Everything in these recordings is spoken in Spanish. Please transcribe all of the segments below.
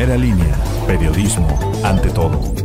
Primera línea, periodismo ante todo.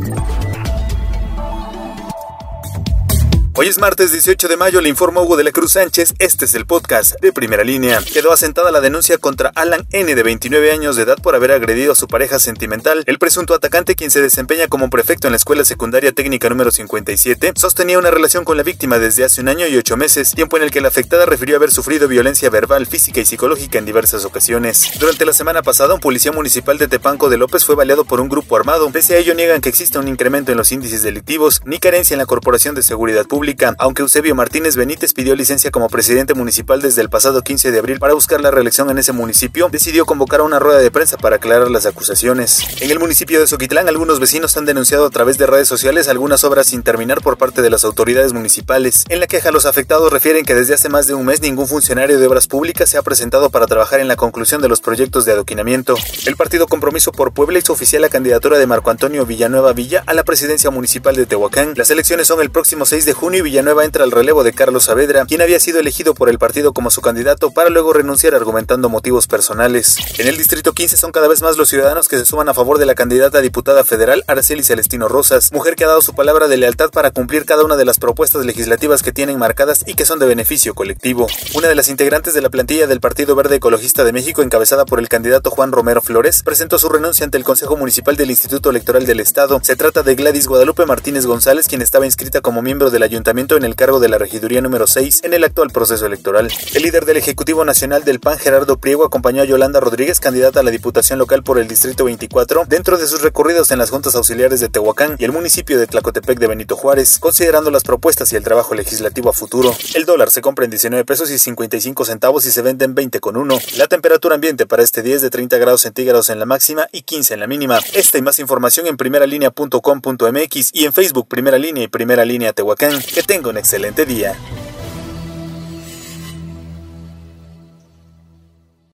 Hoy es martes 18 de mayo, le informa Hugo de la Cruz Sánchez, este es el podcast de primera línea. Quedó asentada la denuncia contra Alan N de 29 años de edad por haber agredido a su pareja sentimental. El presunto atacante, quien se desempeña como prefecto en la Escuela Secundaria Técnica número 57, sostenía una relación con la víctima desde hace un año y ocho meses, tiempo en el que la afectada refirió haber sufrido violencia verbal, física y psicológica en diversas ocasiones. Durante la semana pasada, un policía municipal de Tepanco de López fue baleado por un grupo armado. Pese a ello, niegan que exista un incremento en los índices delictivos ni carencia en la Corporación de Seguridad Pública aunque Eusebio Martínez Benítez pidió licencia como presidente municipal desde el pasado 15 de abril para buscar la reelección en ese municipio, decidió convocar a una rueda de prensa para aclarar las acusaciones. En el municipio de Soquitlán, algunos vecinos han denunciado a través de redes sociales algunas obras sin terminar por parte de las autoridades municipales. En la queja, los afectados refieren que desde hace más de un mes ningún funcionario de obras públicas se ha presentado para trabajar en la conclusión de los proyectos de adoquinamiento. El partido Compromiso por Puebla hizo oficial la candidatura de Marco Antonio Villanueva Villa a la presidencia municipal de Tehuacán. Las elecciones son el próximo 6 de junio Villanueva entra al relevo de Carlos Saavedra, quien había sido elegido por el partido como su candidato para luego renunciar argumentando motivos personales. En el distrito 15 son cada vez más los ciudadanos que se suman a favor de la candidata a diputada federal Araceli Celestino Rosas, mujer que ha dado su palabra de lealtad para cumplir cada una de las propuestas legislativas que tienen marcadas y que son de beneficio colectivo. Una de las integrantes de la plantilla del Partido Verde Ecologista de México, encabezada por el candidato Juan Romero Flores, presentó su renuncia ante el Consejo Municipal del Instituto Electoral del Estado. Se trata de Gladys Guadalupe Martínez González, quien estaba inscrita como miembro del ayuntamiento en el cargo de la regiduría número 6 en el actual proceso electoral. El líder del Ejecutivo Nacional del PAN, Gerardo Priego, acompañó a Yolanda Rodríguez, candidata a la Diputación Local por el Distrito 24, dentro de sus recorridos en las juntas auxiliares de Tehuacán y el municipio de Tlacotepec de Benito Juárez, considerando las propuestas y el trabajo legislativo a futuro. El dólar se compra en 19 pesos y 55 centavos y se vende en 20 con 1. La temperatura ambiente para este día es de 30 grados centígrados en la máxima y 15 en la mínima. Esta y más información en primeralinea.com.mx y en Facebook Primera Línea y Primera Línea Tehuacán. Que tenga un excelente día.